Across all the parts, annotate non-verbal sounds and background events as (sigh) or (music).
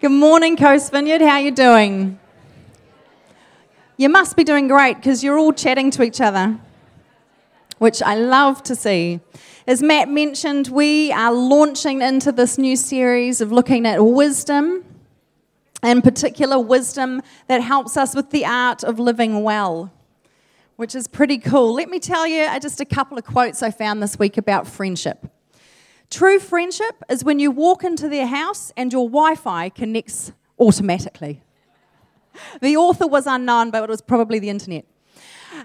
Good morning, Coast Vineyard. How are you doing? You must be doing great because you're all chatting to each other, which I love to see. As Matt mentioned, we are launching into this new series of looking at wisdom, in particular, wisdom that helps us with the art of living well, which is pretty cool. Let me tell you uh, just a couple of quotes I found this week about friendship. True friendship is when you walk into their house and your Wi Fi connects automatically. The author was unknown, but it was probably the internet.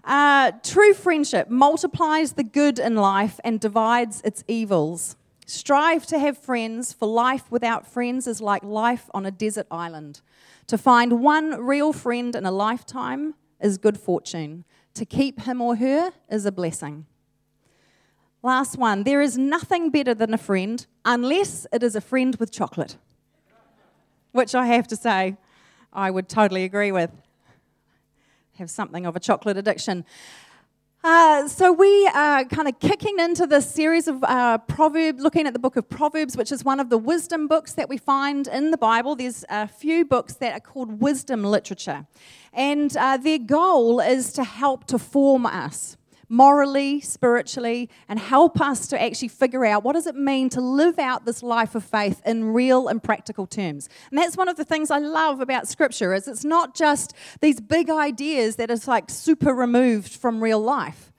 Uh, true friendship multiplies the good in life and divides its evils. Strive to have friends, for life without friends is like life on a desert island. To find one real friend in a lifetime is good fortune. To keep him or her is a blessing. Last one. There is nothing better than a friend unless it is a friend with chocolate. Which I have to say, I would totally agree with. Have something of a chocolate addiction. Uh, so we are kind of kicking into this series of uh, Proverbs, looking at the book of Proverbs, which is one of the wisdom books that we find in the Bible. There's a few books that are called wisdom literature, and uh, their goal is to help to form us morally, spiritually, and help us to actually figure out what does it mean to live out this life of faith in real and practical terms. And that's one of the things I love about scripture is it's not just these big ideas that is like super removed from real life.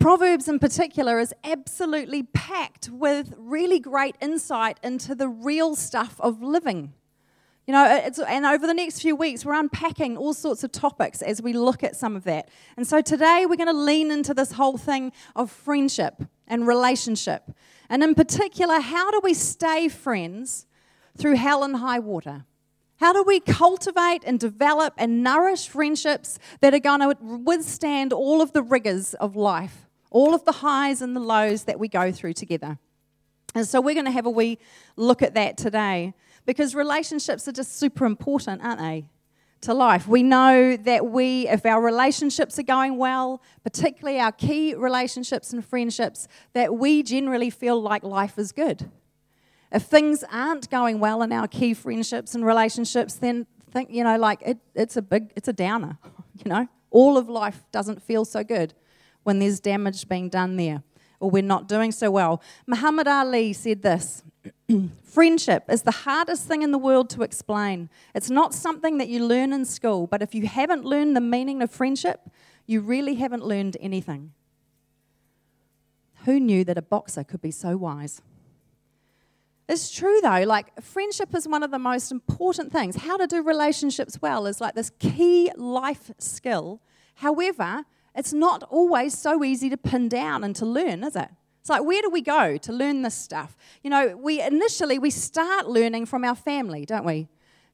Proverbs in particular is absolutely packed with really great insight into the real stuff of living. You know, and over the next few weeks, we're unpacking all sorts of topics as we look at some of that. And so today, we're going to lean into this whole thing of friendship and relationship. And in particular, how do we stay friends through hell and high water? How do we cultivate and develop and nourish friendships that are going to withstand all of the rigors of life, all of the highs and the lows that we go through together? And so we're going to have a wee look at that today because relationships are just super important, aren't they? To life. We know that we, if our relationships are going well, particularly our key relationships and friendships, that we generally feel like life is good. If things aren't going well in our key friendships and relationships, then think, you know, like it, it's a big, it's a downer, (laughs) you know? All of life doesn't feel so good when there's damage being done there or we're not doing so well. Muhammad Ali said this (clears throat) Friendship is the hardest thing in the world to explain. It's not something that you learn in school, but if you haven't learned the meaning of friendship, you really haven't learned anything. Who knew that a boxer could be so wise? It's true though, like friendship is one of the most important things. How to do relationships well is like this key life skill. However, it's not always so easy to pin down and to learn, is it? It's like, where do we go to learn this stuff? You know, we initially we start learning from our family, don't we?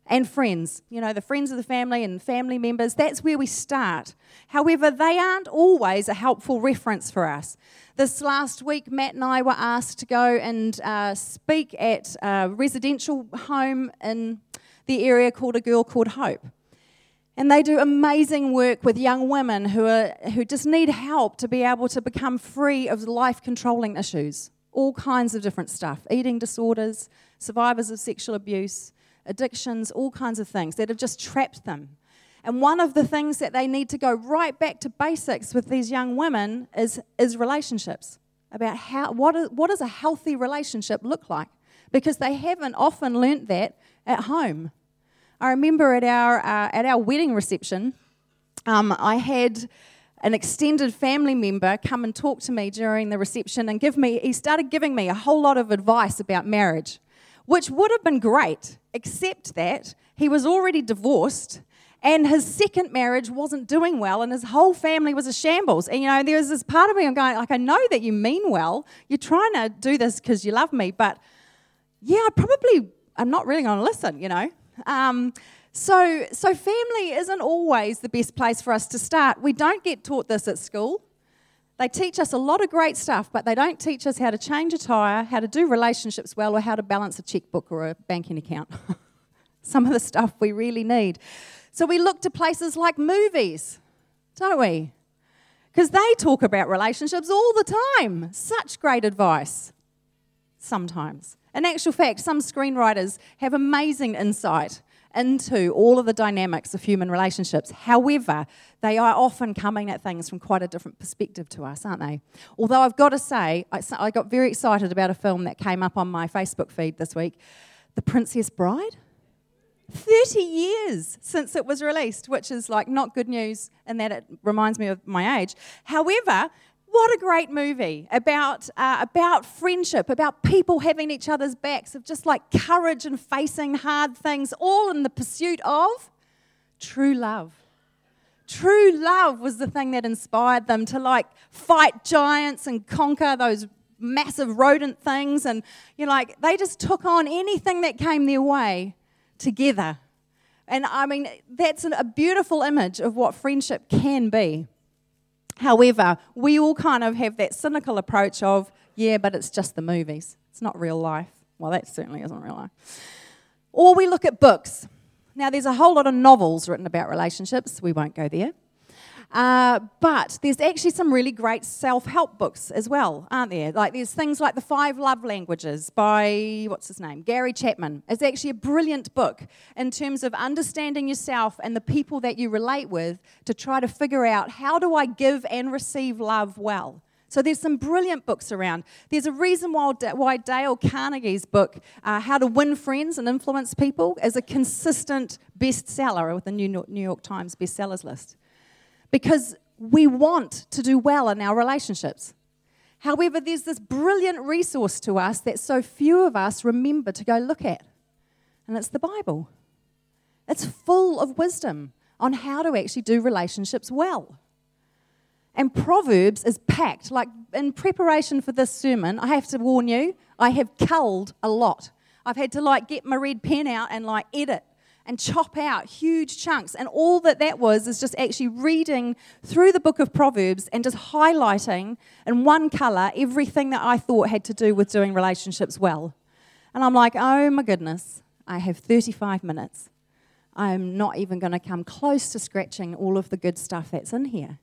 And friends, you know, the friends of the family and family members, that's where we start. However, they aren't always a helpful reference for us. This last week, Matt and I were asked to go and uh, speak at a residential home in the area called A Girl Called Hope. And they do amazing work with young women who, are, who just need help to be able to become free of life controlling issues. All kinds of different stuff eating disorders, survivors of sexual abuse, addictions, all kinds of things that have just trapped them. And one of the things that they need to go right back to basics with these young women is, is relationships about how, what, is, what does a healthy relationship look like? Because they haven't often learnt that at home. I remember at our, uh, at our wedding reception, um, I had an extended family member come and talk to me during the reception and give me, he started giving me a whole lot of advice about marriage, which would have been great, except that he was already divorced and his second marriage wasn't doing well and his whole family was a shambles. And you know there was this part of me i'm going like i know that you mean well. You're trying to do this because you love me but yeah i probably i'm not really going to listen you know um, so, so family isn't always the best place for us to start. We don't get taught this at school. They teach us a lot of great stuff, but they don't teach us how to change a tyre, how to do relationships well, or how to balance a checkbook or a banking account. (laughs) Some of the stuff we really need. So we look to places like movies, don't we? Because they talk about relationships all the time. Such great advice. Sometimes. In actual fact, some screenwriters have amazing insight into all of the dynamics of human relationships. However, they are often coming at things from quite a different perspective to us, aren't they? Although I've got to say, I got very excited about a film that came up on my Facebook feed this week The Princess Bride. 30 years since it was released, which is like not good news in that it reminds me of my age. However, what a great movie about, uh, about friendship, about people having each other's backs, of just like courage and facing hard things, all in the pursuit of true love. True love was the thing that inspired them to like fight giants and conquer those massive rodent things. And you know, like they just took on anything that came their way together. And I mean, that's a beautiful image of what friendship can be. However, we all kind of have that cynical approach of, yeah, but it's just the movies. It's not real life. Well, that certainly isn't real life. Or we look at books. Now, there's a whole lot of novels written about relationships. We won't go there. Uh, but there's actually some really great self help books as well, aren't there? Like there's things like The Five Love Languages by, what's his name? Gary Chapman. It's actually a brilliant book in terms of understanding yourself and the people that you relate with to try to figure out how do I give and receive love well. So there's some brilliant books around. There's a reason why, Dale Carnegie's book, uh, How to Win Friends and Influence People, is a consistent bestseller with the New York Times bestsellers list because we want to do well in our relationships. However, there's this brilliant resource to us that so few of us remember to go look at, and it's the Bible. It's full of wisdom on how to actually do relationships well. And Proverbs is packed. Like in preparation for this sermon, I have to warn you, I have culled a lot. I've had to like get my red pen out and like edit and chop out huge chunks. And all that that was is just actually reading through the book of Proverbs and just highlighting in one color everything that I thought had to do with doing relationships well. And I'm like, oh my goodness, I have 35 minutes. I'm not even going to come close to scratching all of the good stuff that's in here.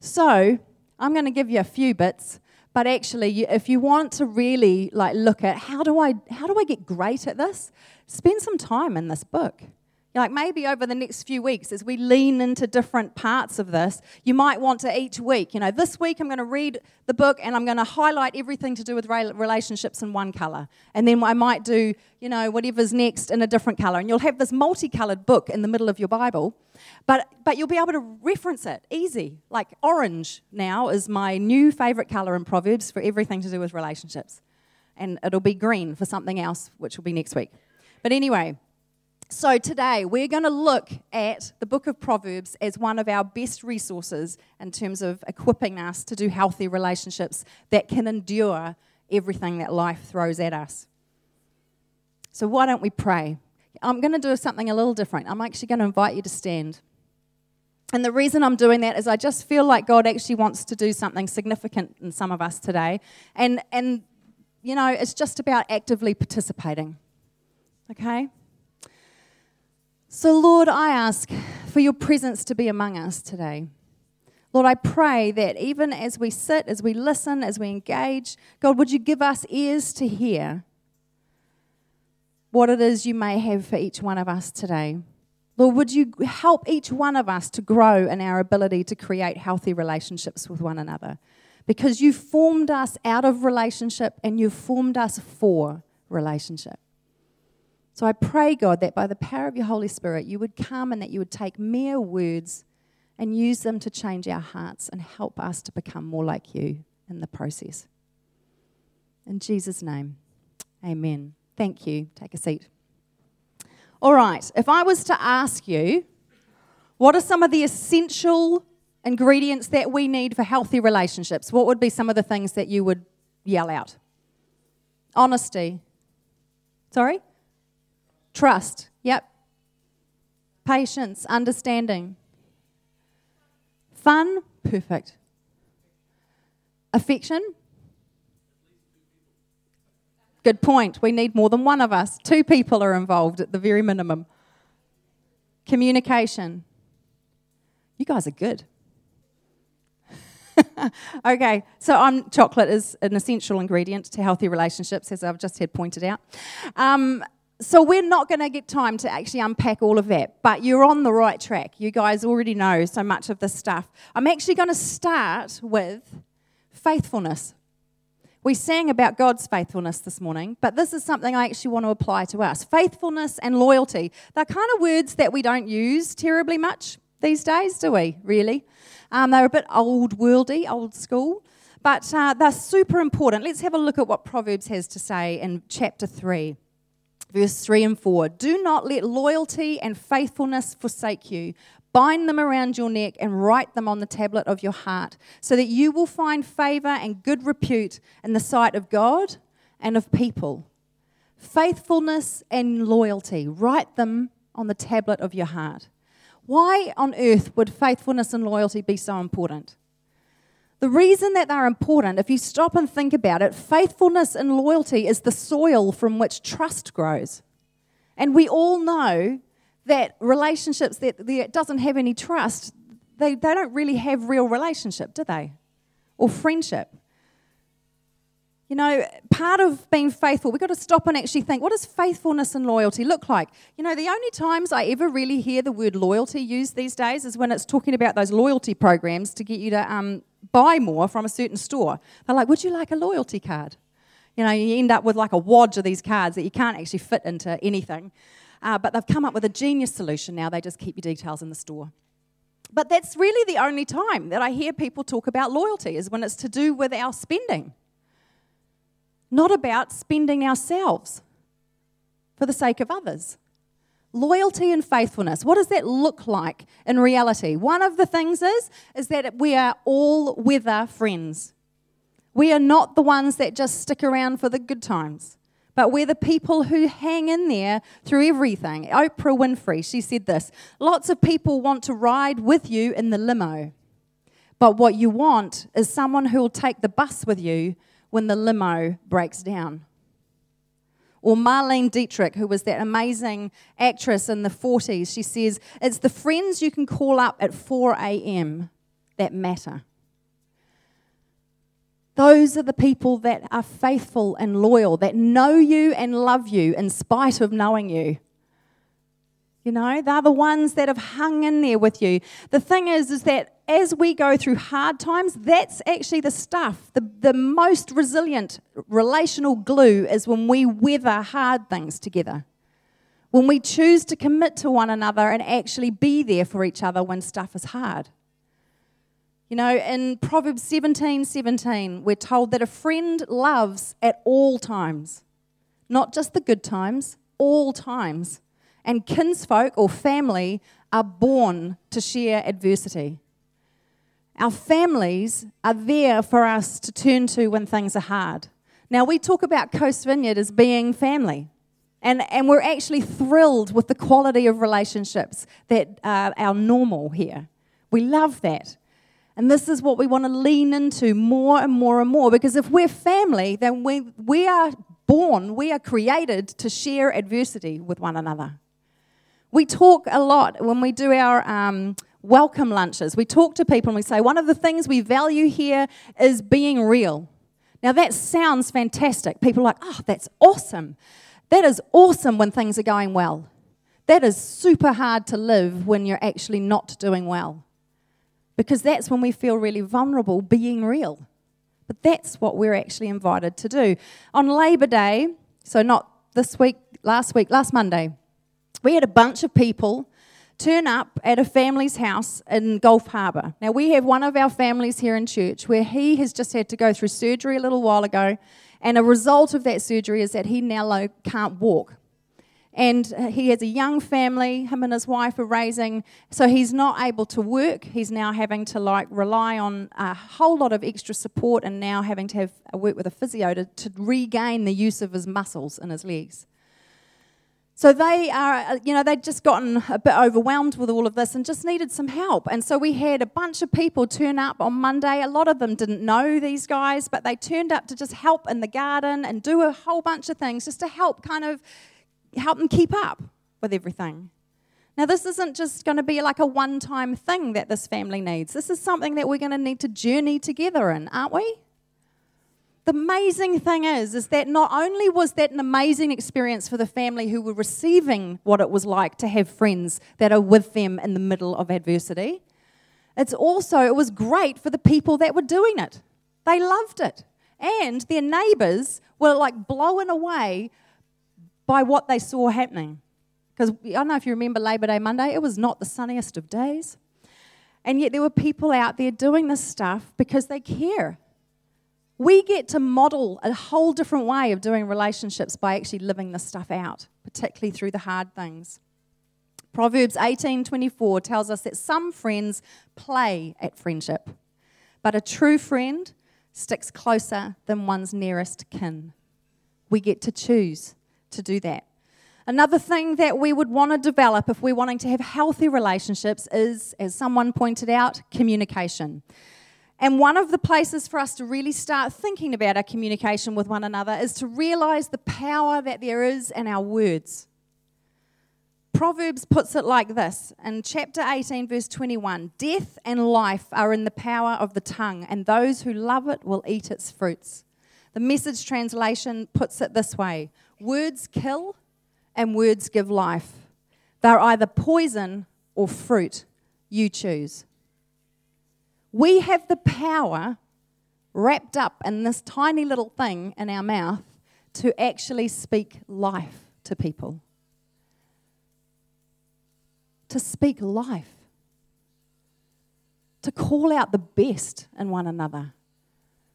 So I'm going to give you a few bits. But actually, if you want to really like look at how do I how do I get great at this, spend some time in this book. Like maybe over the next few weeks, as we lean into different parts of this, you might want to each week, you know, this week I'm going to read the book and I'm going to highlight everything to do with relationships in one color. And then I might do, you know, whatever's next in a different color. And you'll have this multicolored book in the middle of your Bible, but, but you'll be able to reference it easy. Like orange now is my new favorite color in Proverbs for everything to do with relationships. And it'll be green for something else, which will be next week. But anyway, so today we're going to look at the book of Proverbs as one of our best resources in terms of equipping us to do healthy relationships that can endure everything that life throws at us. So why don't we pray? I'm going to do something a little different. I'm actually going to invite you to stand. And the reason I'm doing that is I just feel like God actually wants to do something significant in some of us today. And and you know, it's just about actively participating. Okay? So, Lord, I ask for your presence to be among us today. Lord, I pray that even as we sit, as we listen, as we engage, God, would you give us ears to hear what it is you may have for each one of us today? Lord, would you help each one of us to grow in our ability to create healthy relationships with one another? Because you formed us out of relationship and you formed us for relationship. So I pray, God, that by the power of your Holy Spirit, you would come and that you would take mere words and use them to change our hearts and help us to become more like you in the process. In Jesus' name, amen. Thank you. Take a seat. All right, if I was to ask you, what are some of the essential ingredients that we need for healthy relationships? What would be some of the things that you would yell out? Honesty. Sorry? Trust, yep. Patience, understanding. Fun, perfect. Affection, good point. We need more than one of us. Two people are involved at the very minimum. Communication. You guys are good. (laughs) okay, so um, chocolate is an essential ingredient to healthy relationships, as I've just had pointed out. Um, so we're not going to get time to actually unpack all of that, but you're on the right track. You guys already know so much of this stuff. I'm actually going to start with faithfulness. We sang about God's faithfulness this morning, but this is something I actually want to apply to us. Faithfulness and loyalty. They're kind of words that we don't use terribly much these days, do we, really? Um, they're a bit old worldy, old school, but uh, they're super important. Let's have a look at what Proverbs has to say in chapter 3, verse 3 and 4. Do not let loyalty and faithfulness forsake you. Bind them around your neck and write them on the tablet of your heart, so that you will find favor and good repute in the sight of God and of people. Faithfulness and loyalty, write them on the tablet of your heart. Why on earth would faithfulness and loyalty be so important? The reason that they're important, if you stop and think about it, faithfulness and loyalty is the soil from which trust grows. And we all know that relationships that, that doesn't have any trust, they, they don't really have real relationship, do they? Or friendship. You know, part of being faithful, we've got to stop and actually think what does faithfulness and loyalty look like? You know, the only times I ever really hear the word loyalty used these days is when it's talking about those loyalty programs to get you to um, buy more from a certain store. They're like, Would you like a loyalty card? You know, you end up with like a wadge of these cards that you can't actually fit into anything. Uh, but they've come up with a genius solution now. They just keep your details in the store. But that's really the only time that I hear people talk about loyalty is when it's to do with our spending, not about spending ourselves for the sake of others. Loyalty and faithfulness. What does that look like in reality? One of the things is is that we are all weather friends. We are not the ones that just stick around for the good times but we're the people who hang in there through everything. Oprah Winfrey, she said this lots of people want to ride with you in the limo, but what you want is someone who will take the bus with you when the limo breaks down. Or Marlene Dietrich, who was that amazing actress in the 40s, she says, It's the friends you can call up at 4 a.m. that matter. Those are the people that are faithful and loyal, that know you and love you in spite of knowing you. You know, they're the ones that have hung in there with you. The thing is, is that as we go through hard times, that's actually the stuff. The, the most resilient relational glue is when we weather hard things together. When we choose to commit to one another and actually be there for each other when stuff is hard. You know, in Proverbs 17 17, we're told that a friend loves at all times, not just the good times, all times. And kinsfolk or family are born to share adversity. Our families are there for us to turn to when things are hard. Now, we talk about Coast Vineyard as being family. And, and we're actually thrilled with the quality of relationships that are our normal here. We love that. And this is what we want to lean into more and more and more because if we're family, then we, we are born, we are created to share adversity with one another. We talk a lot when we do our um, welcome lunches. We talk to people and we say, one of the things we value here is being real. Now, that sounds fantastic. People are like, oh, that's awesome. That is awesome when things are going well. That is super hard to live when you're actually not doing well because that's when we feel really vulnerable being real. But that's what we're actually invited to do. On Labor Day, so not this week, last week, last Monday, we had a bunch of people turn up at a family's house in Gulf Harbour. Now, we have one of our families here in church where he has just had to go through surgery a little while ago, and a result of that surgery is that he now can't walk. And uh, he has a young family him and his wife are raising so he's not able to work. He's now having to like rely on a whole lot of extra support and now having to have uh, work with a physio to, to regain the use of his muscles in his legs so they are uh, you know they'd just gotten a bit overwhelmed with all of this and just needed some help and so we had a bunch of people turn up on monday a lot of them didn't know these guys but they turned up to just help in the garden and do a whole bunch of things just to help kind of help them keep up with everything. Now, this isn't just going to be like a one time thing that this family needs. This is something that we're going to need to journey together in, aren't we? The amazing thing is, is that not only was that an amazing experience for the family who were receiving what it was like to have friends that are with them in the middle of adversity, it's also, it was great for the people that were doing it. They loved it. And their neighbors were like blown away by what they saw happening. Because I don't know if you remember Labor Day Monday, it was not the sunniest of days. And yet there were people out there doing this stuff because they care. We get to model a whole different way of doing relationships by actually living this stuff out, particularly through the hard things. Proverbs 18:24 tells us that some friends play at friendship, but a true friend sticks closer than one's nearest kin. We get to choose to do that. Another thing that we would want to develop if we're wanting to have healthy relationships is, as someone pointed out, communication. And one of the places for us to really start thinking about our communication with one another is to realize the power that there is in our words. Proverbs puts it like this in chapter 18, verse 21 Death and life are in the power of the tongue, and those who love it will eat its fruits. The message translation puts it this way Words kill, and words give life. They're either poison or fruit. You choose. We have the power wrapped up in this tiny little thing in our mouth to actually speak life to people. To speak life. To call out the best in one another.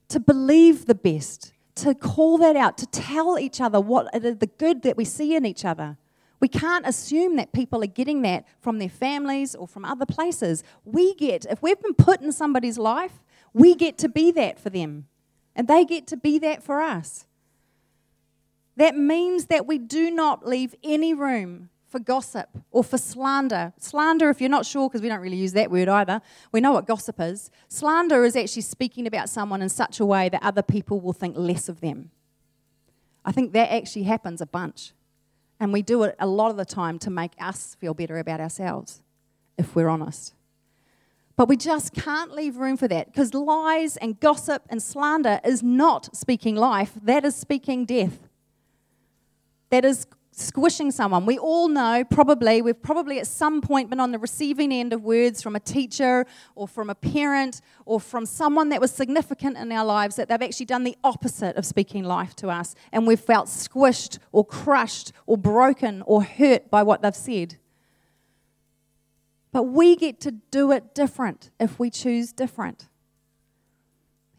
To believe the best to call that out, to tell each other what the good that we see in each other. We can't assume that people are getting that from their families or from other places. We get, if we've been put in somebody's life, we get to be that for them. And they get to be that for us. That means that we do not leave any room for gossip or for slander. Slander, if you're not sure, because we don't really use that word either, we know what gossip is. Slander is actually speaking about someone in such a way that other people will think less of them. I think that actually happens a bunch. And we do it a lot of the time to make us feel better about ourselves, if we're honest. But we just can't leave room for that because lies and gossip and slander is not speaking life, that is speaking death. That is squishing someone. We all know, probably, we've probably at some point been on the receiving end of words from a teacher or from a parent or from someone that was significant in our lives that they've actually done the opposite of speaking life to us. And we've felt squished or crushed or broken or hurt by what they've said. But we get to do it different if we choose different.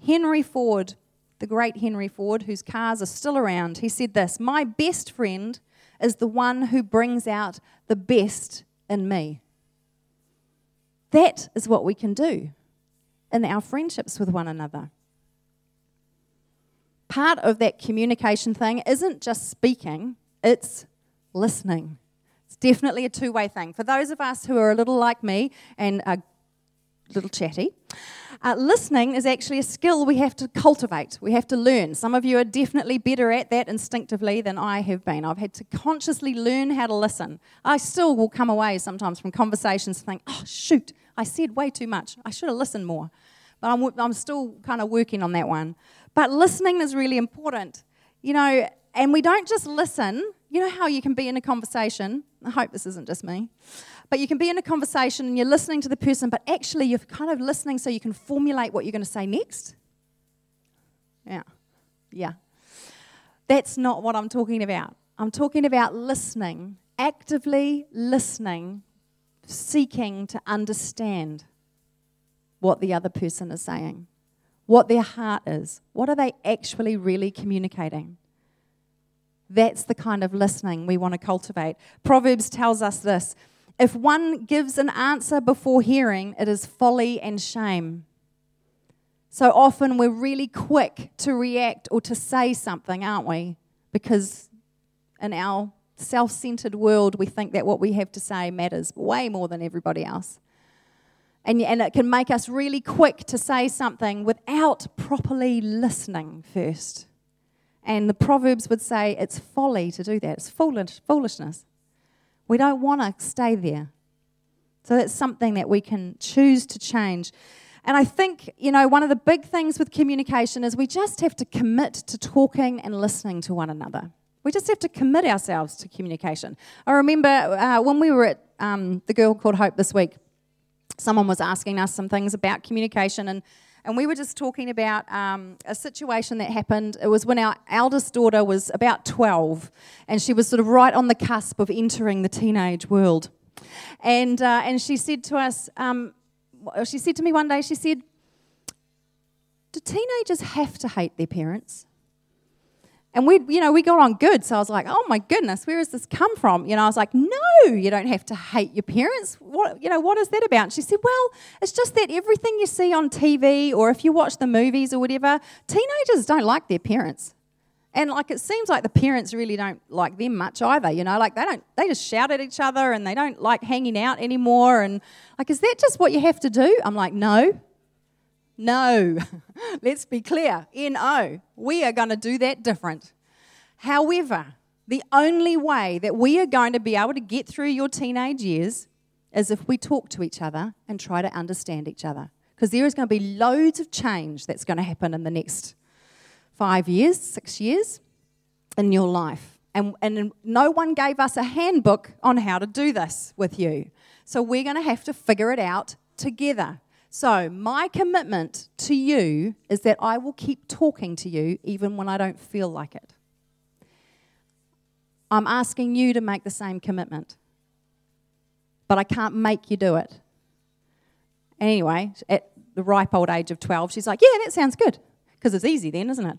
Henry Ford, the great Henry Ford, whose cars are still around, he said this My best friend is the one who brings out the best in me. That is what we can do in our friendships with one another. Part of that communication thing isn't just speaking, it's listening. It's definitely a two way thing. For those of us who are a little like me and a little chatty, uh, listening is actually a skill we have to cultivate, we have to learn. Some of you are definitely better at that instinctively than I have been. I've had to consciously learn how to listen. I still will come away sometimes from conversations and think, oh, shoot, I said way too much. I should have listened more. But I'm, I'm still kind of working on that one. But listening is really important. You know, and we don't just listen. You know how you can be in a conversation? I hope this isn't just me. But you can be in a conversation and you're listening to the person, but actually you're kind of listening so you can formulate what you're going to say next. Yeah. Yeah. That's not what I'm talking about. I'm talking about listening, actively listening, seeking to understand what the other person is saying, what their heart is. What are they actually really communicating? That's the kind of listening we want to cultivate. Proverbs tells us this if one gives an answer before hearing, it is folly and shame. So often we're really quick to react or to say something, aren't we? Because in our self centered world, we think that what we have to say matters way more than everybody else. And, and it can make us really quick to say something without properly listening first. And the Proverbs would say it's folly to do that, it's foolish, foolishness. We don't want to stay there. So that's something that we can choose to change. And I think, you know, one of the big things with communication is we just have to commit to talking and listening to one another. We just have to commit ourselves to communication. I remember uh, when we were at um, the Girl Called Hope this week, someone was asking us some things about communication, and, and we were just talking about um, a situation that happened. It was when our eldest daughter was about 12, and she was sort of right on the cusp of entering the teenage world. And, uh, and she said to us, um, she said to me one day, she said, Do teenagers have to hate their parents? And we, you know, we got on good. So I was like, oh my goodness, where has this come from? You know, I was like, no, you don't have to hate your parents. What, you know, what is that about? And she said, well, it's just that everything you see on TV or if you watch the movies or whatever, teenagers don't like their parents. And like it seems like the parents really don't like them much either, you know, like they don't they just shout at each other and they don't like hanging out anymore and like is that just what you have to do? I'm like, no. No. (laughs) Let's be clear. NO. We are going to do that different. However, the only way that we are going to be able to get through your teenage years is if we talk to each other and try to understand each other. Because there is going to be loads of change that's going to happen in the next five years, six years in your life. And, and no one gave us a handbook on how to do this with you. So we're going to have to figure it out together. So, my commitment to you is that I will keep talking to you even when I don't feel like it. I'm asking you to make the same commitment, but I can't make you do it. Anyway, at the ripe old age of 12, she's like, Yeah, that sounds good, because it's easy then, isn't it?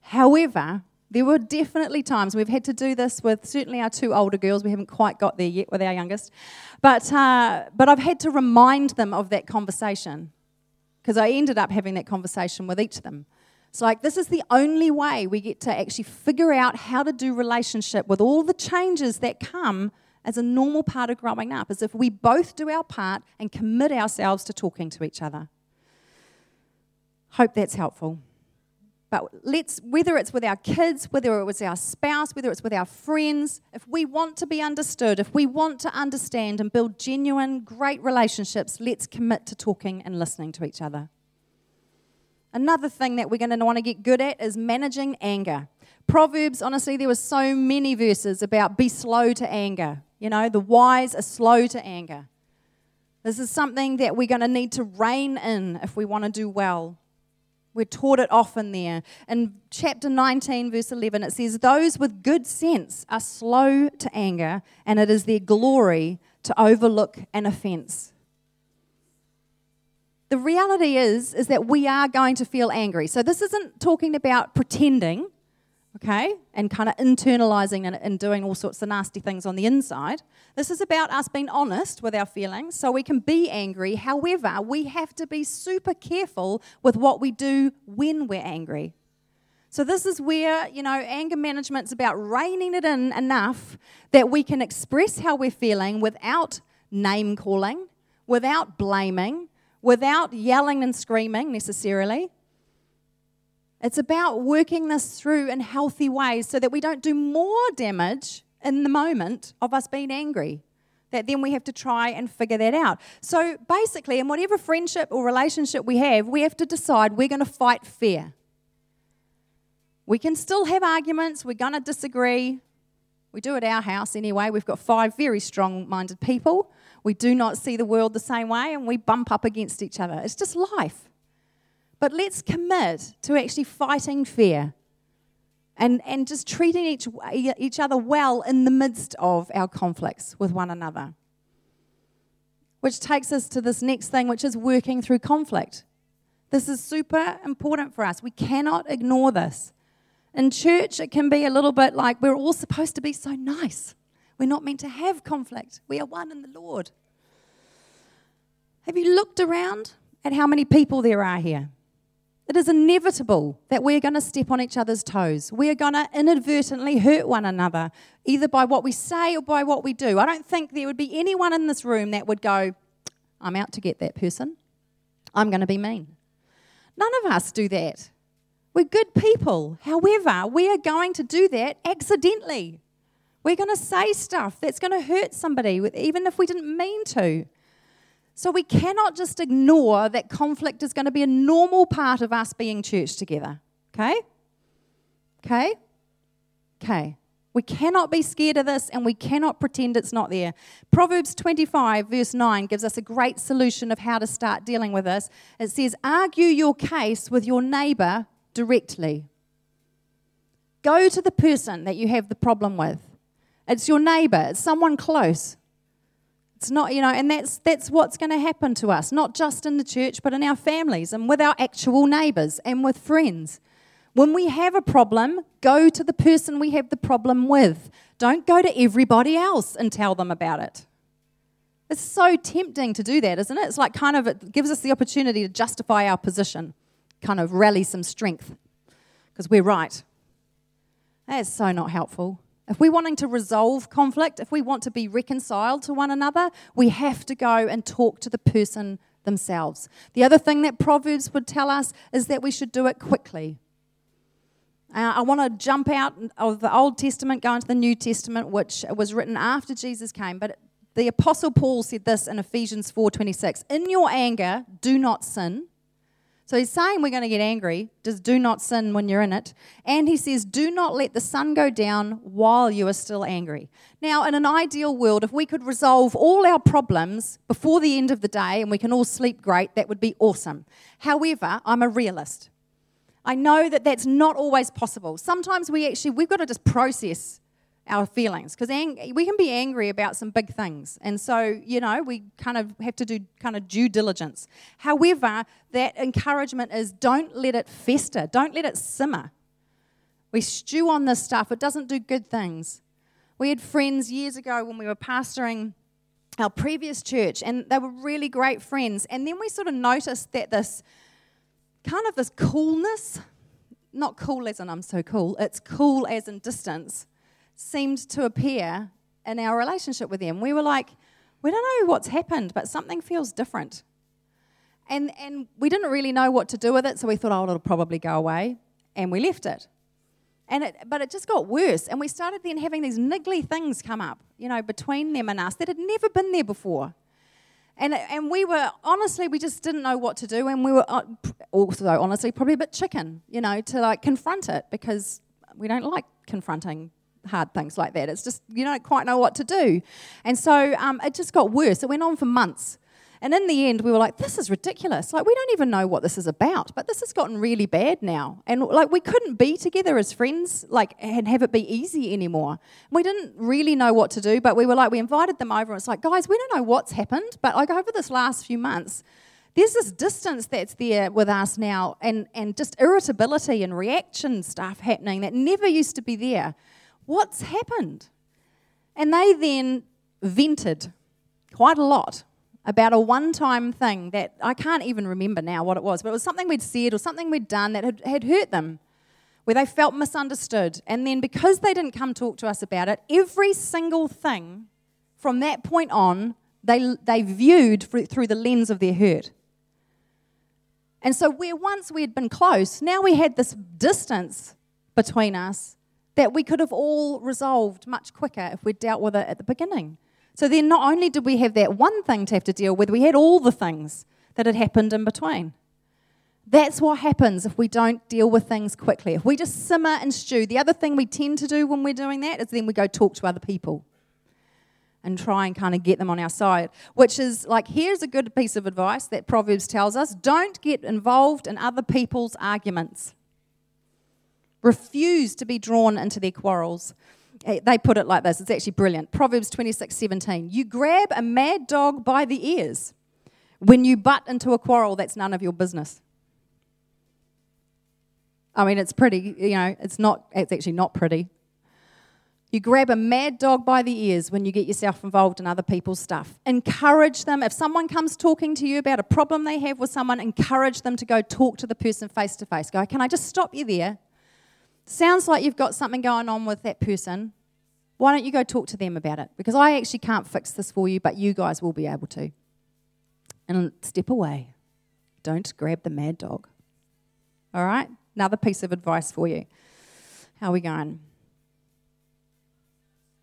However, there were definitely times we've had to do this with certainly our two older girls. We haven't quite got there yet with our youngest, but uh, but I've had to remind them of that conversation because I ended up having that conversation with each of them. It's like this is the only way we get to actually figure out how to do relationship with all the changes that come as a normal part of growing up, Is if we both do our part and commit ourselves to talking to each other. Hope that's helpful. But let's, whether it's with our kids, whether it was our spouse, whether it's with our friends, if we want to be understood, if we want to understand and build genuine, great relationships, let's commit to talking and listening to each other. Another thing that we're going to want to get good at is managing anger. Proverbs, honestly, there were so many verses about be slow to anger. You know, the wise are slow to anger. This is something that we're going to need to rein in if we want to do well we're taught it often there. In chapter 19, verse 11, it says, Those with good sense are slow to anger, and it is their glory to overlook an offense. The reality is, is that we are going to feel angry. So this isn't talking about pretending okay, and kind of internalizing and, and, doing all sorts of nasty things on the inside. This is about us being honest with our feelings so we can be angry. However, we have to be super careful with what we do when we're angry. So, this is where, you know, anger management is about reining it in enough that we can express how we're feeling without name calling, without blaming, without yelling and screaming necessarily it's about working this through in healthy ways so that we don't do more damage in the moment of us being angry. That then we have to try and figure that out. So basically, in whatever friendship or relationship we have, we have to decide we're going to fight fair. We can still have arguments, we're going to disagree. We do at our house anyway. We've got five very strong minded people. We do not see the world the same way and we bump up against each other. It's just life. But let's commit to actually fighting fear and, and just treating each, each other well in the midst of our conflicts with one another. Which takes us to this next thing, which is working through conflict. This is super important for us. We cannot ignore this. In church, it can be a little bit like we're all supposed to be so nice. We're not meant to have conflict. We are one in the Lord. Have you looked around at how many people there are here? It is inevitable that we're going to step on each other's toes. We are going to inadvertently hurt one another, either by what we say or by what we do. I don't think there would be anyone in this room that would go, I'm out to get that person. I'm going to be mean. None of us do that. We're good people. However, we are going to do that accidentally. We're going to say stuff that's going to hurt somebody, even if we didn't mean to. So we cannot just ignore that conflict is going to be a normal part of us being church together. Okay? Okay? Okay. We cannot be scared of this and we cannot pretend it's not there. Proverbs 25, verse 9, gives us a great solution of how to start dealing with this. It says, Argue your case with your neighbor directly. Go to the person that you have the problem with. It's your neighbor, it's someone close. It's not, you know, and that's that's what's going to happen to us, not just in the church, but in our families and with our actual neighbors and with friends. When we have a problem, go to the person we have the problem with. Don't go to everybody else and tell them about it. It's so tempting to do that, isn't it? It's like kind of it gives us the opportunity to justify our position, kind of rally some strength because we're right. That's so not helpful. If we're wanting to resolve conflict, if we want to be reconciled to one another, we have to go and talk to the person themselves. The other thing that Proverbs would tell us is that we should do it quickly. Uh, I want to jump out of the Old Testament, go into the New Testament, which was written after Jesus came. But the Apostle Paul said this in Ephesians 4:26: "In your anger, do not sin." So he's saying we're going to get angry. Just do not sin when you're in it. And he says, do not let the sun go down while you are still angry. Now, in an ideal world, if we could resolve all our problems before the end of the day and we can all sleep great, that would be awesome. However, I'm a realist. I know that that's not always possible. Sometimes we actually, we've got to just process our feelings because ang- we can be angry about some big things. And so, you know, we kind of have to do kind of due diligence. However, that encouragement is don't let it fester, don't let it simmer. We stew on this stuff, it doesn't do good things. We had friends years ago when we were pastoring our previous church, and they were really great friends. And then we sort of noticed that this kind of this coolness, not cool as in I'm so cool, it's cool as in distance seemed to appear in our relationship with them. We were like, we don't know what's happened, but something feels different. And, and we didn't really know what to do with it, so we thought, oh, it'll probably go away. And we left it. And it, but it just got worse. And we started then having these niggly things come up, you know, between them and us that had never been there before. And, and we were, honestly, we just didn't know what to do. And we were uh, also, honestly, probably a bit chicken, you know, to like confront it because we don't like confronting hard things like that. It's just, you don't quite know what to do. And so um, it just got worse. It went on for months. And in the end, we were like, this is ridiculous. Like, we don't even know what this is about, but this has gotten really bad now. And like, we couldn't be together as friends, like, and have it be easy anymore. We didn't really know what to do, but we were like, we invited them over, and it's like, guys, we don't know what's happened, but like, over this last few months, there's this distance that's there with us now, and, and just irritability and reaction stuff happening that never used to be there. What's happened? And they then vented quite a lot about a one time thing that I can't even remember now what it was, but it was something we'd said or something we'd done that had, had hurt them, where they felt misunderstood. And then because they didn't come talk to us about it, every single thing from that point on, they, they viewed through the lens of their hurt. And so, where once we had been close, now we had this distance between us that we could have all resolved much quicker if we'd dealt with it at the beginning. So then, not only did we have that one thing to have to deal with, we had all the things that had happened in between. That's what happens if we don't deal with things quickly. If we just simmer and stew, the other thing we tend to do when we're doing that is then we go talk to other people and try and kind of get them on our side. Which is like, here's a good piece of advice that Proverbs tells us don't get involved in other people's arguments refuse to be drawn into their quarrels. Eh, they put it like this it's actually brilliant. Proverbs 26 17. You grab a mad dog by the ears when you butt into a quarrel that's none of your business. I mean, it's pretty, you know, it's not, it's actually not pretty. You grab a mad dog by the ears when you get yourself involved in other people's stuff. Encourage them. If someone comes talking to you about a problem they have with someone, encourage them to go talk to the person face to face. Go, can I just stop you there? Sounds like you've got something going on with that person. Why don't you go talk to them about it? Because I actually can't fix this for you, but you guys will be able to. And step away. Don't grab the mad dog. All right? Another piece of advice for you. How are we going?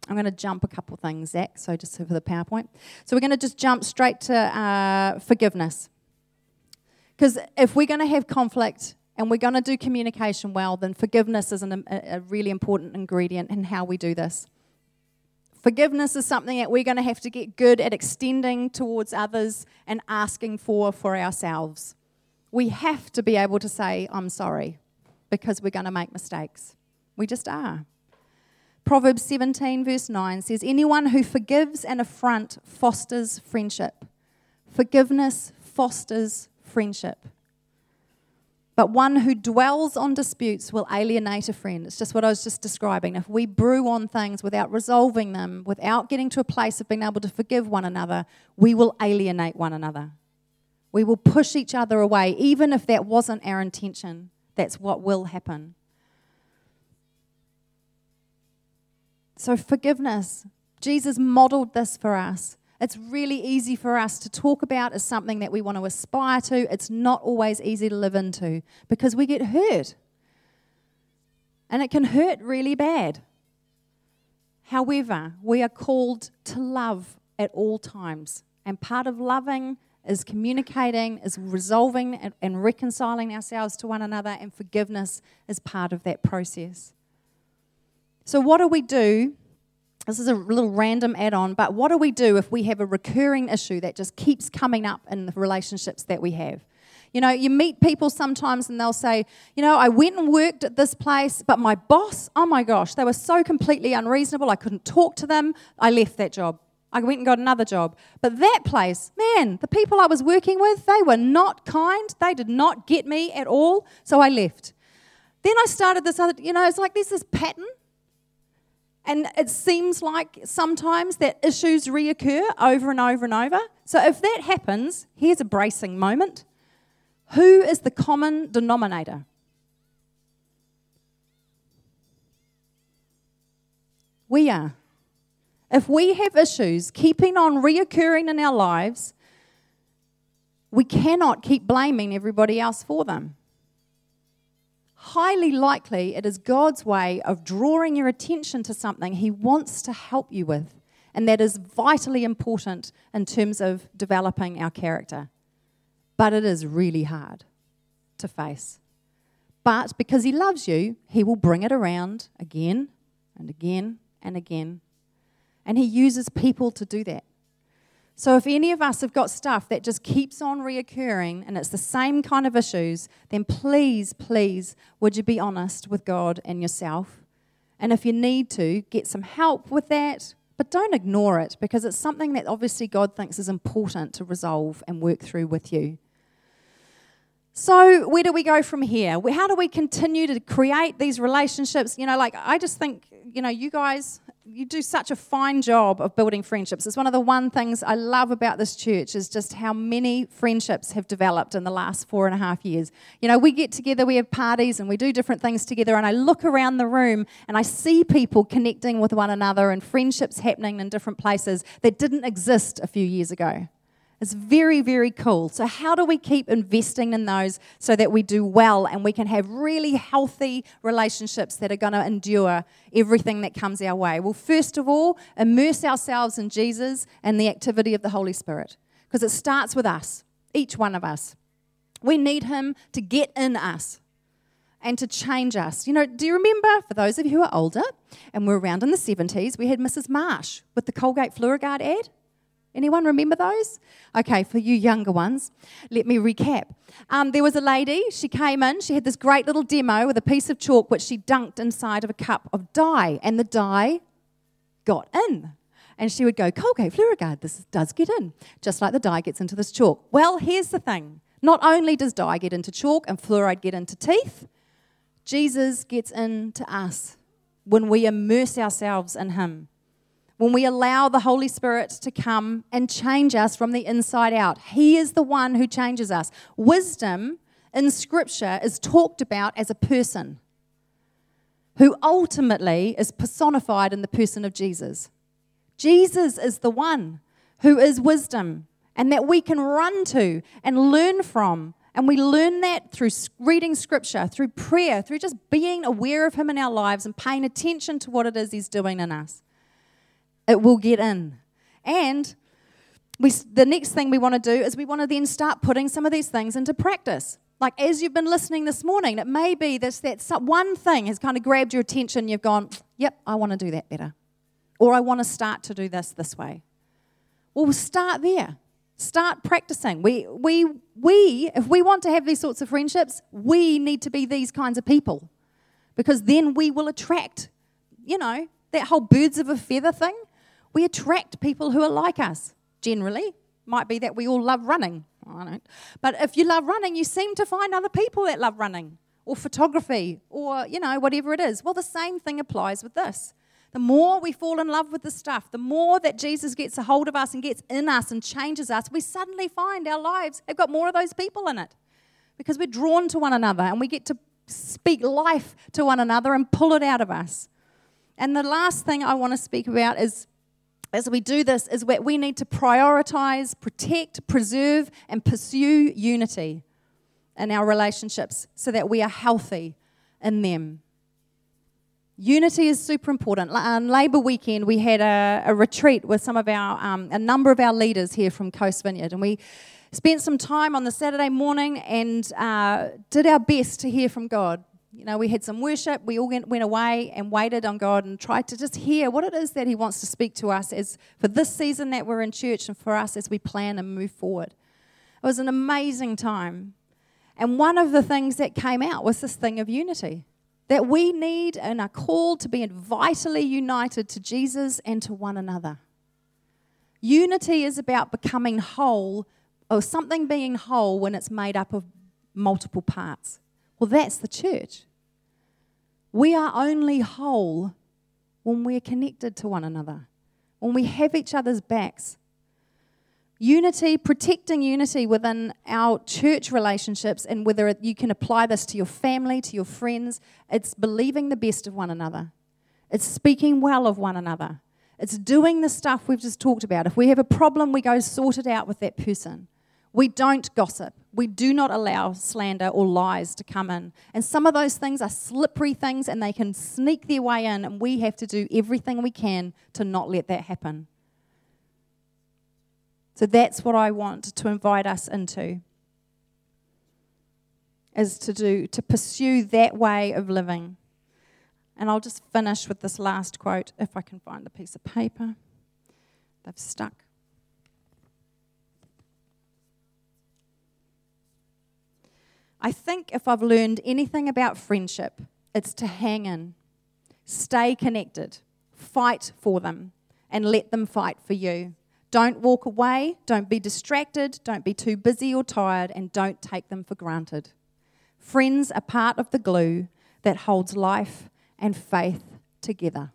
I'm going to jump a couple things, Zach, so just for the PowerPoint. So we're going to just jump straight to uh, forgiveness. Because if we're going to have conflict and we're going to do communication well, then forgiveness is an, a, a really important ingredient in how we do this. Forgiveness is something that we're going to have to get good at extending towards others and asking for for ourselves. We have to be able to say, I'm sorry, because we're going to make mistakes. We just are. Proverbs 17, verse 9 says, Anyone who forgives an affront fosters friendship. Forgiveness fosters friendship. But one who dwells on disputes will alienate a friend. It's just what I was just describing. If we brew on things without resolving them, without getting to a place of being able to forgive one another, we will alienate one another. We will push each other away, even if that wasn't our intention. That's what will happen. So, forgiveness. Jesus modeled this for us. It's really easy for us to talk about as something that we want to aspire to. It's not always easy to live into because we get hurt. And it can hurt really bad. However, we are called to love at all times. And part of loving is communicating, is resolving and, reconciling ourselves to one another, and forgiveness is part of that process. So, what do we do? This is a little random add on, but what do we do if we have a recurring issue that just keeps coming up in the relationships that we have? You know, you meet people sometimes and they'll say, you know, I went and worked at this place, but my boss, oh my gosh, they were so completely unreasonable. I couldn't talk to them. I left that job. I went and got another job. But that place, man, the people I was working with, they were not kind. They did not get me at all. So I left. Then I started this other, you know, it's like there's this pattern and it seems like sometimes that issues reoccur over and over and over. So if that happens, here's a bracing moment. Who is the common denominator? We are. If we have issues keeping on reoccurring in our lives, we cannot keep blaming everybody else for them highly likely it is God's way of drawing your attention to something He wants to help you with. And that is vitally important in terms of developing our character. But it is really hard to face. But because He loves you, He will bring it around again and again and again. And He uses people to do that. So, if any of us have got stuff that just keeps on reoccurring and it's the same kind of issues, then please, please, would you be honest with God and yourself? And if you need to, get some help with that, but don't ignore it because it's something that obviously God thinks is important to resolve and work through with you. So, where do we go from here? How do we continue to create these relationships? You know, like I just think, you know, you guys you do such a fine job of building friendships. It's one of the one things I love about this church is just how many friendships have developed in the last four and a half years. You know, we get together, we have parties, and we do different things together. And I look around the room and I see people connecting with one another and friendships happening in different places that didn't exist a few years ago. It's very, very cool. So, how do we keep investing in those so that we do well and we can have really healthy relationships that are going to endure everything that comes our way? Well, first of all, immerse ourselves in Jesus and the activity of the Holy Spirit because it starts with us, each one of us. We need Him to get in us and to change us. You know, do you remember, for those of you who are older and were around in the 70s, we had Mrs. Marsh with the Colgate Fluorigard ad? Anyone remember those? Okay, for you younger ones, let me recap. Um, there was a lady, she came in, she had this great little demo with a piece of chalk which she dunked inside of a cup of dye, and the dye got in. And she would go, Colgate Fluorigard, this does get in, just like the dye gets into this chalk. Well, here's the thing not only does dye get into chalk and fluoride get into teeth, Jesus gets into us when we immerse ourselves in Him when we allow the Holy Spirit to come and change us from the inside out. He is the one who changes us. Wisdom in Scripture is talked about as a person who ultimately is personified in the person of Jesus. Jesus is the one who is wisdom and that we can run to and learn from. And we learn that through reading scripture, through prayer, through just being aware of Him in our lives and paying attention to what it is He's doing in us. It will get in. And we, the next thing we want to do is we want to then start putting some of these things into practice. Like as you've been listening this morning, it may be this that one thing has kind of grabbed your attention. You've gone, "Yep, I want to do that better," or "I want to start to do this this way." Well, we'll start there. Start practicing. We, we, we, if we want to have these sorts of friendships, we need to be these kinds of people because then we will attract, you know, that whole birds of a feather thing. We attract people who are like us, generally. Might be that we all love running. I don't. But if you love running, you seem to find other people that love running or photography or, you know, whatever it is. Well, the same thing applies with this. The more we fall in love with the stuff, the more that Jesus gets a hold of us and gets in us and changes us, we suddenly find our lives have got more of those people in it because we're drawn to one another and we get to speak life to one another and pull it out of us. And the last thing I want to speak about is as we do this is that we need to prioritize, protect, preserve, and pursue unity in our relationships so that we are healthy in them. Unity is super important. On Labour weekend, we had a, a retreat with some of our, um, a number of our leaders here from Coast Vineyard, and we spent some time on the Saturday morning and uh, did our best to hear from God. You know, we had some worship, we all went, away and waited on God and tried to just hear what it is that He wants to speak to us as for this season that we're in church and for us as we plan and move forward. It was an amazing time. And one of the things that came out was this thing of unity that we need and are called to be vitally united to Jesus and to one another. Unity is about becoming whole or something being whole when it's made up of multiple parts. Well, that's the church. We are only whole when we're connected to one another, when we have each other's backs, Unity, protecting unity within our church relationships, and whether you can apply this to your family, to your friends, it's believing the best of one another. It's speaking well of one another. It's doing the stuff we've just talked about. If we have a problem, we go sort it out with that person. We don't gossip. We do not allow slander or lies to come in. And some of those things are slippery things and they can sneak their way in, and we have to do everything we can to not let that happen. So that's what I want to invite us into is to do to pursue that way of living. And I'll just finish with this last quote if I can find the piece of paper. They've stuck. I think if I've learned anything about friendship, it's to hang in, stay connected, fight for them, and let them fight for you. Don't walk away, don't be distracted, don't be too busy or tired, and don't take them for granted. Friends are part of the glue that holds life and faith together.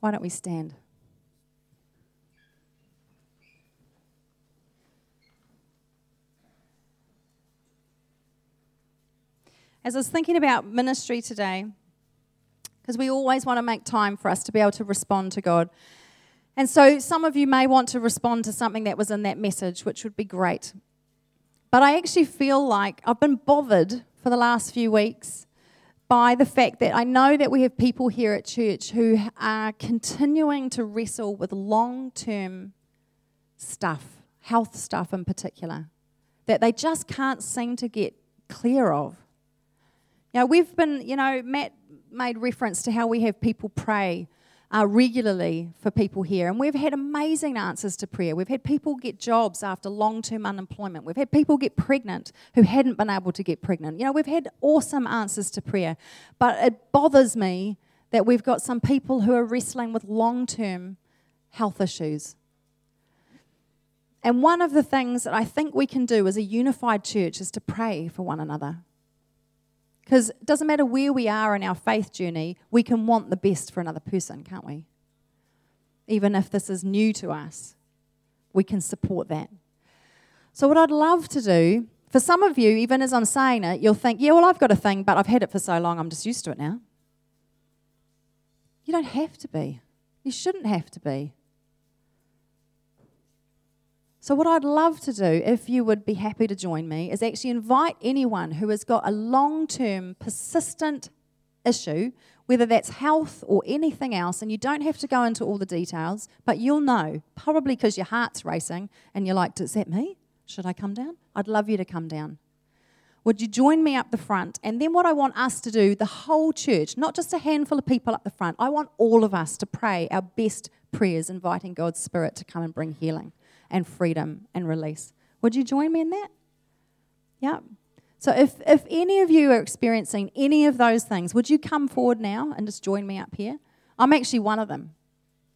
Why don't we stand? As I was thinking about ministry today, because we always want to make time for us to be able to respond to God. And so some of you may want to respond to something that was in that message, which would be great. But I actually feel like I've been bothered for the last few weeks by the fact that I know that we have people here at church who are continuing to wrestle with long term stuff, health stuff in particular, that they just can't seem to get clear of. Now, we've been, you know, Matt made reference to how we have people pray uh, regularly for people here, and we've had amazing answers to prayer. We've had people get jobs after long term unemployment. We've had people get pregnant who hadn't been able to get pregnant. You know, we've had awesome answers to prayer, but it bothers me that we've got some people who are wrestling with long term health issues. And one of the things that I think we can do as a unified church is to pray for one another. Because it doesn't matter where we are in our faith journey, we can want the best for another person, can't we? Even if this is new to us, we can support that. So, what I'd love to do, for some of you, even as I'm saying it, you'll think, yeah, well, I've got a thing, but I've had it for so long, I'm just used to it now. You don't have to be. You shouldn't have to be. So, what I'd love to do, if you would be happy to join me, is actually invite anyone who has got a long term, persistent issue whether that's health or anything else, and you don't have to go into all the details, but you'll know, probably because your heart's racing and you're like, is that me? Should I come down? I'd love you to come down. Would you join me up the front? And then, what I want us to do, the whole church, not just a handful of people up the front, I want all of us to pray our best prayers, inviting God's Spirit to come and bring healing and freedom and release. Would you join me in that? Yeah. So, if, if any of you are experiencing any of those things, would you come forward now and just join me up here? I'm actually one of them.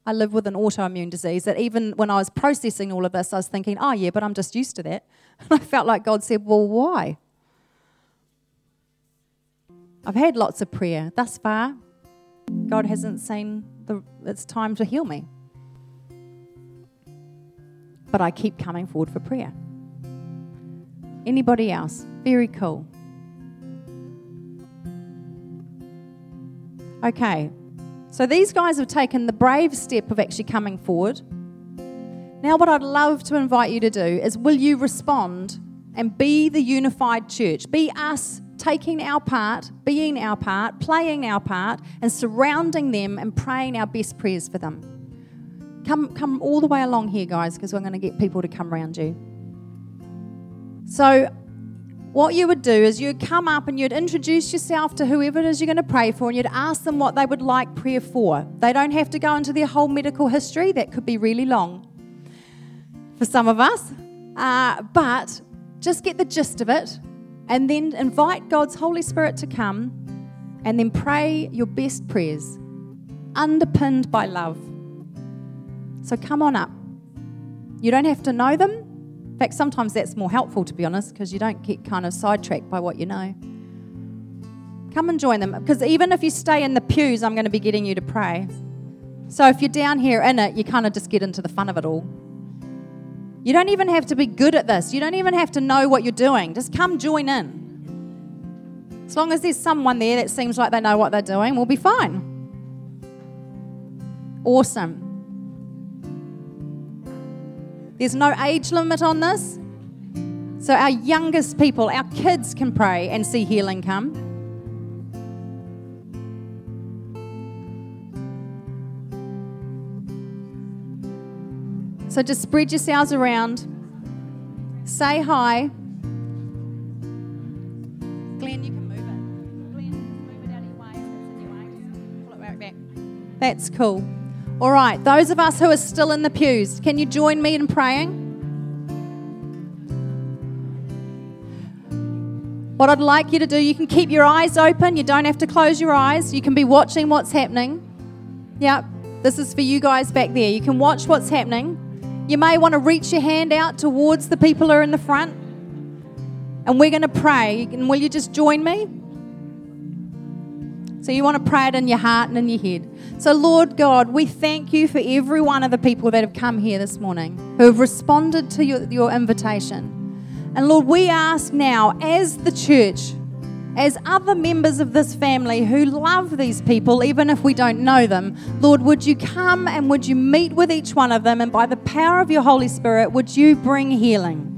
I live with an autoimmune disease that even when I was processing all of this, I was thinking, oh, yeah, but I'm just used to that. (laughs) And I felt like God said, well, why? I've had lots of prayer. Thus far, God hasn't seen the, it's time to heal me. But I keep coming forward for prayer. Anybody else? Very cool. Okay, so these guys have taken the brave step of actually coming forward. Now, what I'd love to invite you to do is will you respond and be the unified church? Be us taking our part, being our part, playing our part, and surrounding them and praying our best prayers for them. Come, come all the way along here, guys, because we're going to get people to come around you. So, what you would do is you'd come up and you'd introduce yourself to whoever it is you're going to pray for, and you'd ask them what they would like prayer for. They don't have to go into their whole medical history, that could be really long for some of us. Uh, but just get the gist of it and then invite God's Holy Spirit to come and then pray your best prayers, underpinned by love. So come on up. You don't have to know them. In fact, sometimes that's more helpful, to be honest, because you don't get kind of sidetracked by what you know. Come and join them, because even if you stay in the pews, I'm going to be getting you to pray. So if you're down here in it, you kind of just get into the fun of it all. You don't even have to be good at this. You don't even have to know what you're doing. Just come join in. As long as there's someone there that seems like they know what they're doing, we'll be fine. Awesome. There's no age limit on this. So our youngest people, our kids can pray and see healing come. So just spread yourselves around. Say hi. Glenn, you can move it. Glenn, move it out way. Pull it right back. That's cool. All right, those of us who are still in the pews, can you join me in praying? What I'd like you to do, you can keep your eyes open. You don't have to close your eyes. You can be watching what's happening. Yep, this is for you guys back there. You can watch what's happening. You may want to reach your hand out towards the people who are in the front. And we're going to pray. And will you just join me? So you want to pray it in your heart and in your head. So, Lord God, we thank you for every one of the people that have come here this morning, who have responded to your, your invitation. And Lord, we ask now, as the church, as other members of this family who love these people, even if we don't know them, Lord, would you come and would you meet with each one of them? And by the power of your Holy Spirit, would you bring healing?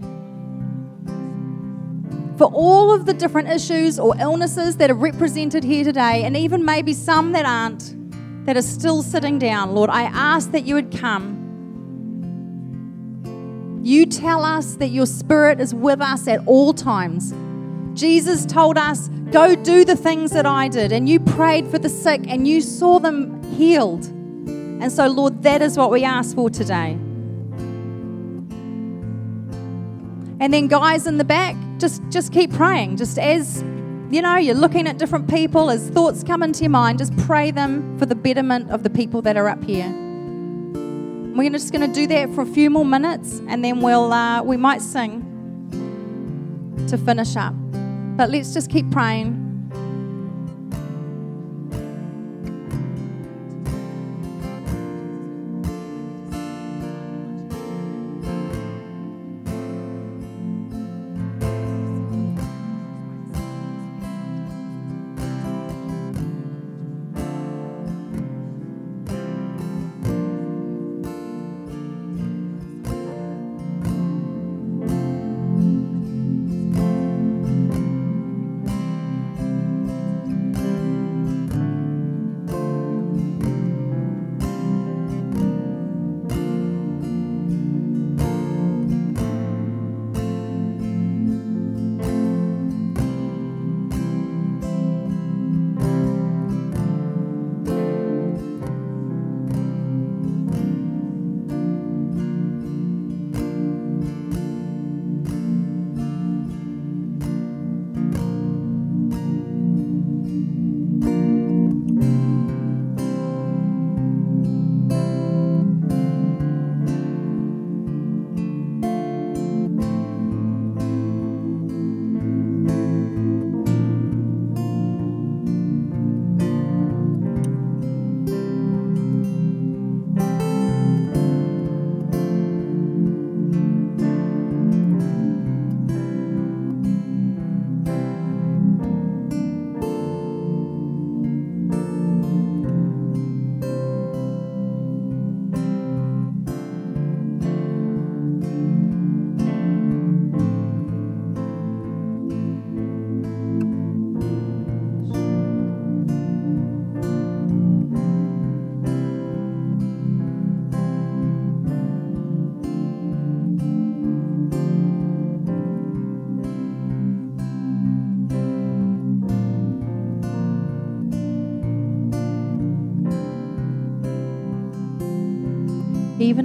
For all of the different issues or illnesses that are represented here today, and even maybe some that aren't, that are still sitting down, Lord, I ask that you would come. You tell us that your Spirit is with us at all times. Jesus told us, Go do the things that I did. And you prayed for the sick and you saw them healed. And so, Lord, that is what we ask for today. And then, guys in the back, just, just keep praying. Just as you know, you're looking at different people, as thoughts come into your mind, just pray them for the betterment of the people that are up here. We're just going to do that for a few more minutes, and then we'll uh, we might sing to finish up. But let's just keep praying.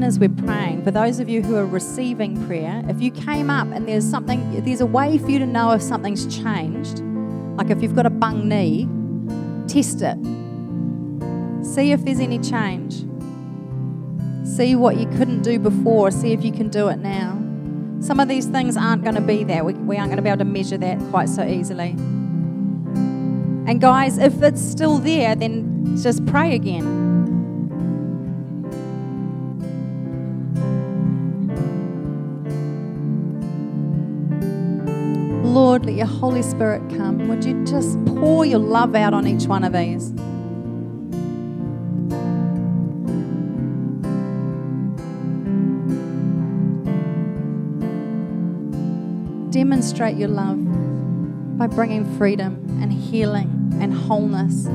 As we're praying, for those of you who are receiving prayer, if you came up and there's something, there's a way for you to know if something's changed. Like if you've got a bung knee, test it. See if there's any change. See what you couldn't do before. See if you can do it now. Some of these things aren't going to be there. We, we aren't going to be able to measure that quite so easily. And guys, if it's still there, then just pray again. Let your Holy Spirit come. Would you just pour your love out on each one of these? Demonstrate your love by bringing freedom and healing and wholeness.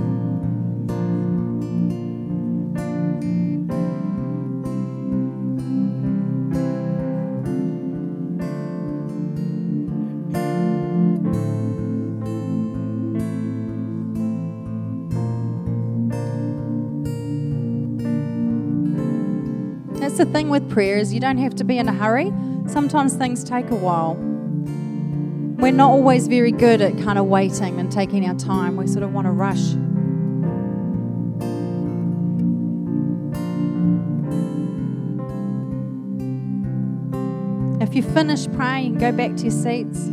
The thing with prayer is you don't have to be in a hurry. Sometimes things take a while. We're not always very good at kind of waiting and taking our time. We sort of want to rush. If you finish praying, go back to your seats.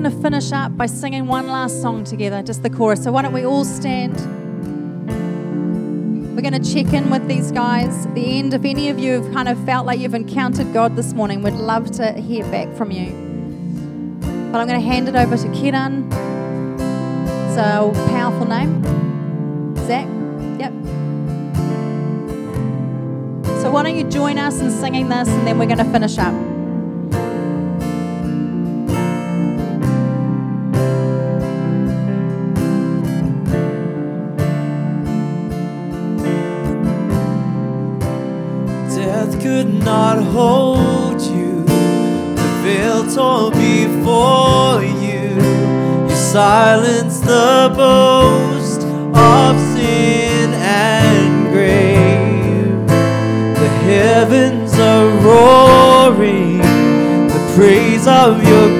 Going to finish up by singing one last song together, just the chorus. So why don't we all stand? We're going to check in with these guys at the end. If any of you have kind of felt like you've encountered God this morning, we'd love to hear back from you. But I'm going to hand it over to Kiran. It's a powerful name. Zach? Yep. So why don't you join us in singing this and then we're going to finish up. You silenced the boast of sin and grave. The heavens are roaring, the praise of your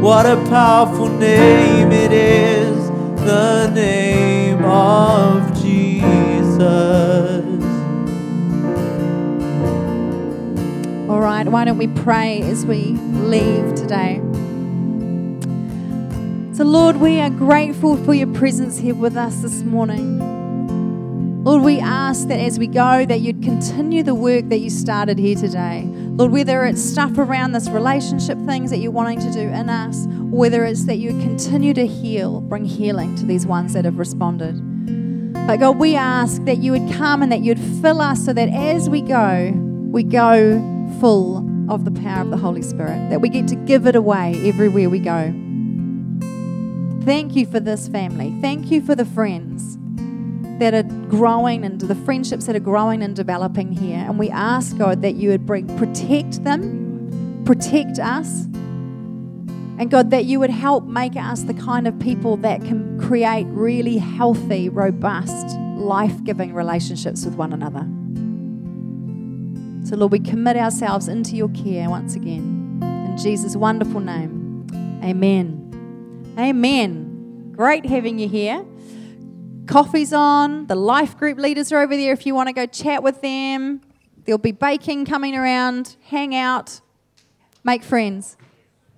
What a powerful name it is the name of Jesus. All right, why don't we pray as we leave today? So, Lord, we are grateful for your presence here with us this morning. Lord, we ask that as we go, that you'd continue the work that you started here today. Lord, whether it's stuff around this relationship things that you're wanting to do in us, whether it's that you continue to heal, bring healing to these ones that have responded. But God, we ask that you would come and that you'd fill us so that as we go, we go full of the power of the Holy Spirit, that we get to give it away everywhere we go. Thank you for this family. Thank you for the friends that are growing and the friendships that are growing and developing here. And we ask, God, that you would bring protect them, protect us. And God, that you would help make us the kind of people that can create really healthy, robust, life giving relationships with one another. So, Lord, we commit ourselves into your care once again. In Jesus' wonderful name, amen. Amen. Great having you here. Coffee's on. The life group leaders are over there if you want to go chat with them. There'll be baking coming around. Hang out. Make friends.